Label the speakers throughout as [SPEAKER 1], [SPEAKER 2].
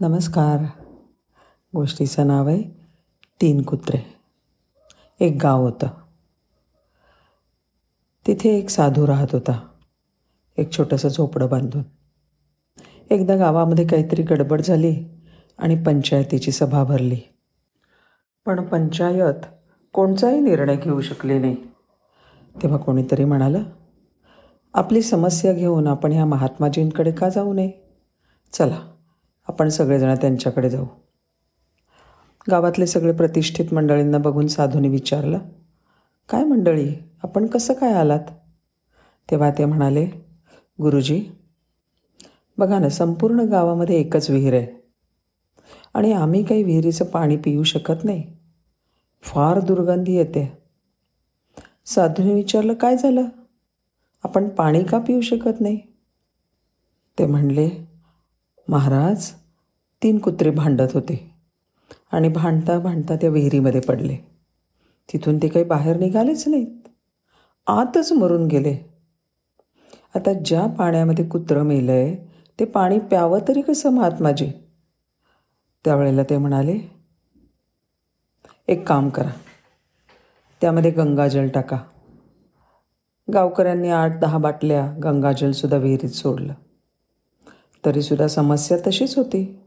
[SPEAKER 1] नमस्कार. गोष्टीचं नाव आहे तीन कुत्रे. एक गाव होतं. तिथे एक साधू राहत होता. एक छोटंसं झोपडं बांधून. एकदा गावामध्ये काहीतरी गडबड झाली आणि पंचायतीची सभा भरली. पण पंचायत कोणताही निर्णय घेऊ शकली नाही. तेव्हा कोणीतरी म्हणालं आपली समस्या घेऊन आपण ह्या महात्माजींकडे का जाऊ नये? चला आपण सगळेजण त्यांच्याकडे जाऊ. गावातले सगळे प्रतिष्ठित मंडळींना बघून साधूने विचारलं काय मंडळी आपण कसं काय आलात? तेव्हा ते म्हणाले गुरुजी बघा ना संपूर्ण गावामध्ये एकच विहीर आहे आणि आम्ही काही विहिरीचं पाणी पिऊ शकत नाही. फार दुर्गंधी येते. साधूने विचारलं काय झालं? आपण पाणी का पिऊ शकत नाही? ते म्हणले महाराज तीन कुत्रे भांडत होते आणि भांडता भांडता त्या विहिरीमध्ये पडले. तिथून ते काही बाहेर निघालेच नाहीत. आतच मरून गेले. आता ज्या पाण्यामध्ये कुत्रं मेलं आहे ते पाणी प्यावं तरी कसं महात्माजी त्यावेळेला ते म्हणाले एक काम करा. त्यामध्ये गंगाजल टाका. गावकऱ्यांनी आठ दहा बाटल्या गंगाजलसुद्धा विहिरीत सोडलं. तरीसुद्धा समस्या तशीच होती.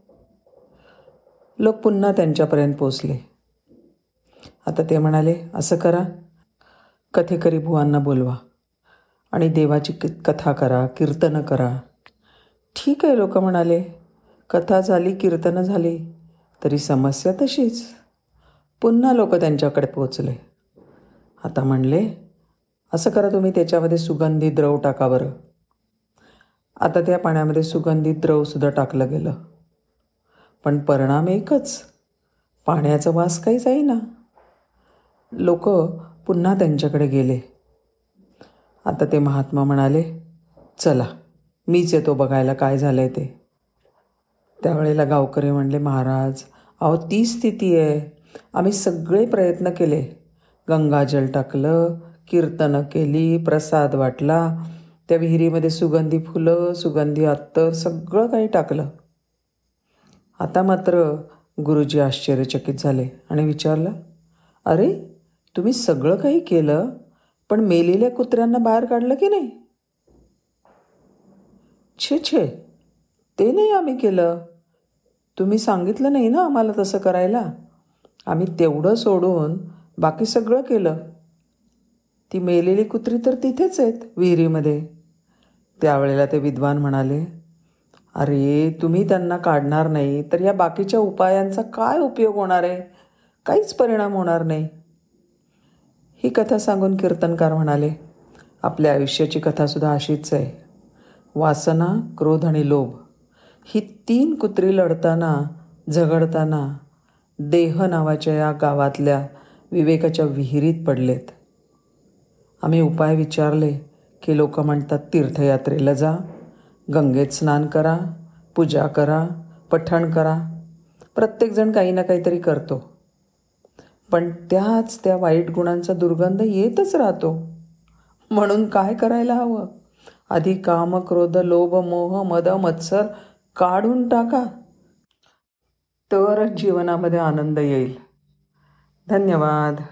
[SPEAKER 1] लोक पुन्हा त्यांच्यापर्यंत पोचले आता ते म्हणाले असं करा. कथेकरी बुवांना बोलवा. आणि देवाची कथा करा कीर्तनं करा. ठीक आहे लोक म्हणाले. कथा झाली कीर्तनं झाली तरी समस्या तशीच. पुन्हा लोक त्यांच्याकडे पोचले आता म्हणले असं करा तुम्ही त्याच्यामध्ये सुगंधी द्रव टाका बरं. आता त्या पाण्यामध्ये सुगंधित द्रवसुद्धा टाकलं गेलं. पण परिणाम एकच. पाण्याचा वास काही जाईना. लोक पुन्हा त्यांच्याकडे गेले. आता ते महात्मा म्हणाले चला मीच येतो बघायला काय झालं आहे ते. त्यावेळेला गावकरी म्हणले महाराज अहो ती स्थिती आहे. आम्ही सगळे प्रयत्न केले. गंगाजल टाकलं कीर्तनं केली प्रसाद वाटला. त्या विहिरीमध्ये सुगंधी फुलं सुगंधी अत्तर सगळं काही टाकलं. आता मात्र गुरुजी आश्चर्यचकित झाले आणि विचारलं अरे तुम्ही सगळं काही केलं पण मेलेल्या कुत्र्यांना बाहेर काढलं की नाही? छे छे ते नाही आम्ही केलं. तुम्ही सांगितलं नाही ना आम्हाला तसं करायला. आम्ही तेवढं सोडून बाकी सगळं केलं. ती मेलेली कुत्री तर तिथेच आहेत विहिरीमध्ये. त्यावेळेला ते विद्वान म्हणाले अरे तुम्ही त्यांना काढणार नाही तर या बाकीच्या उपायांचा काय उपयोग होणार आहे? काहीच परिणाम होणार नाही. ही कथा सांगून कीर्तनकार म्हणाले आपल्या आयुष्याची कथासुद्धा अशीच आहे. वासना क्रोध आणि लोभ ही तीन कुत्री लढताना झगडताना देह नावाच्या या गावातल्या विवेकाच्या विहिरीत पडलेत. आम्ही उपाय विचारले की लोक म्हणतात तीर्थयात्रेला जा गंगेत स्नान करा पूजा करा पठण करा. प्रत्येकजण काही ना काहीतरी करतो. पण त्याच त्या वाईट गुणांचा दुर्गंध येतच राहतो. म्हणून काय करायला हवं? आधी काम क्रोध लोभ मोह मद मत्सर काढून टाका. तरच जीवनामध्ये आनंद येईल. धन्यवाद.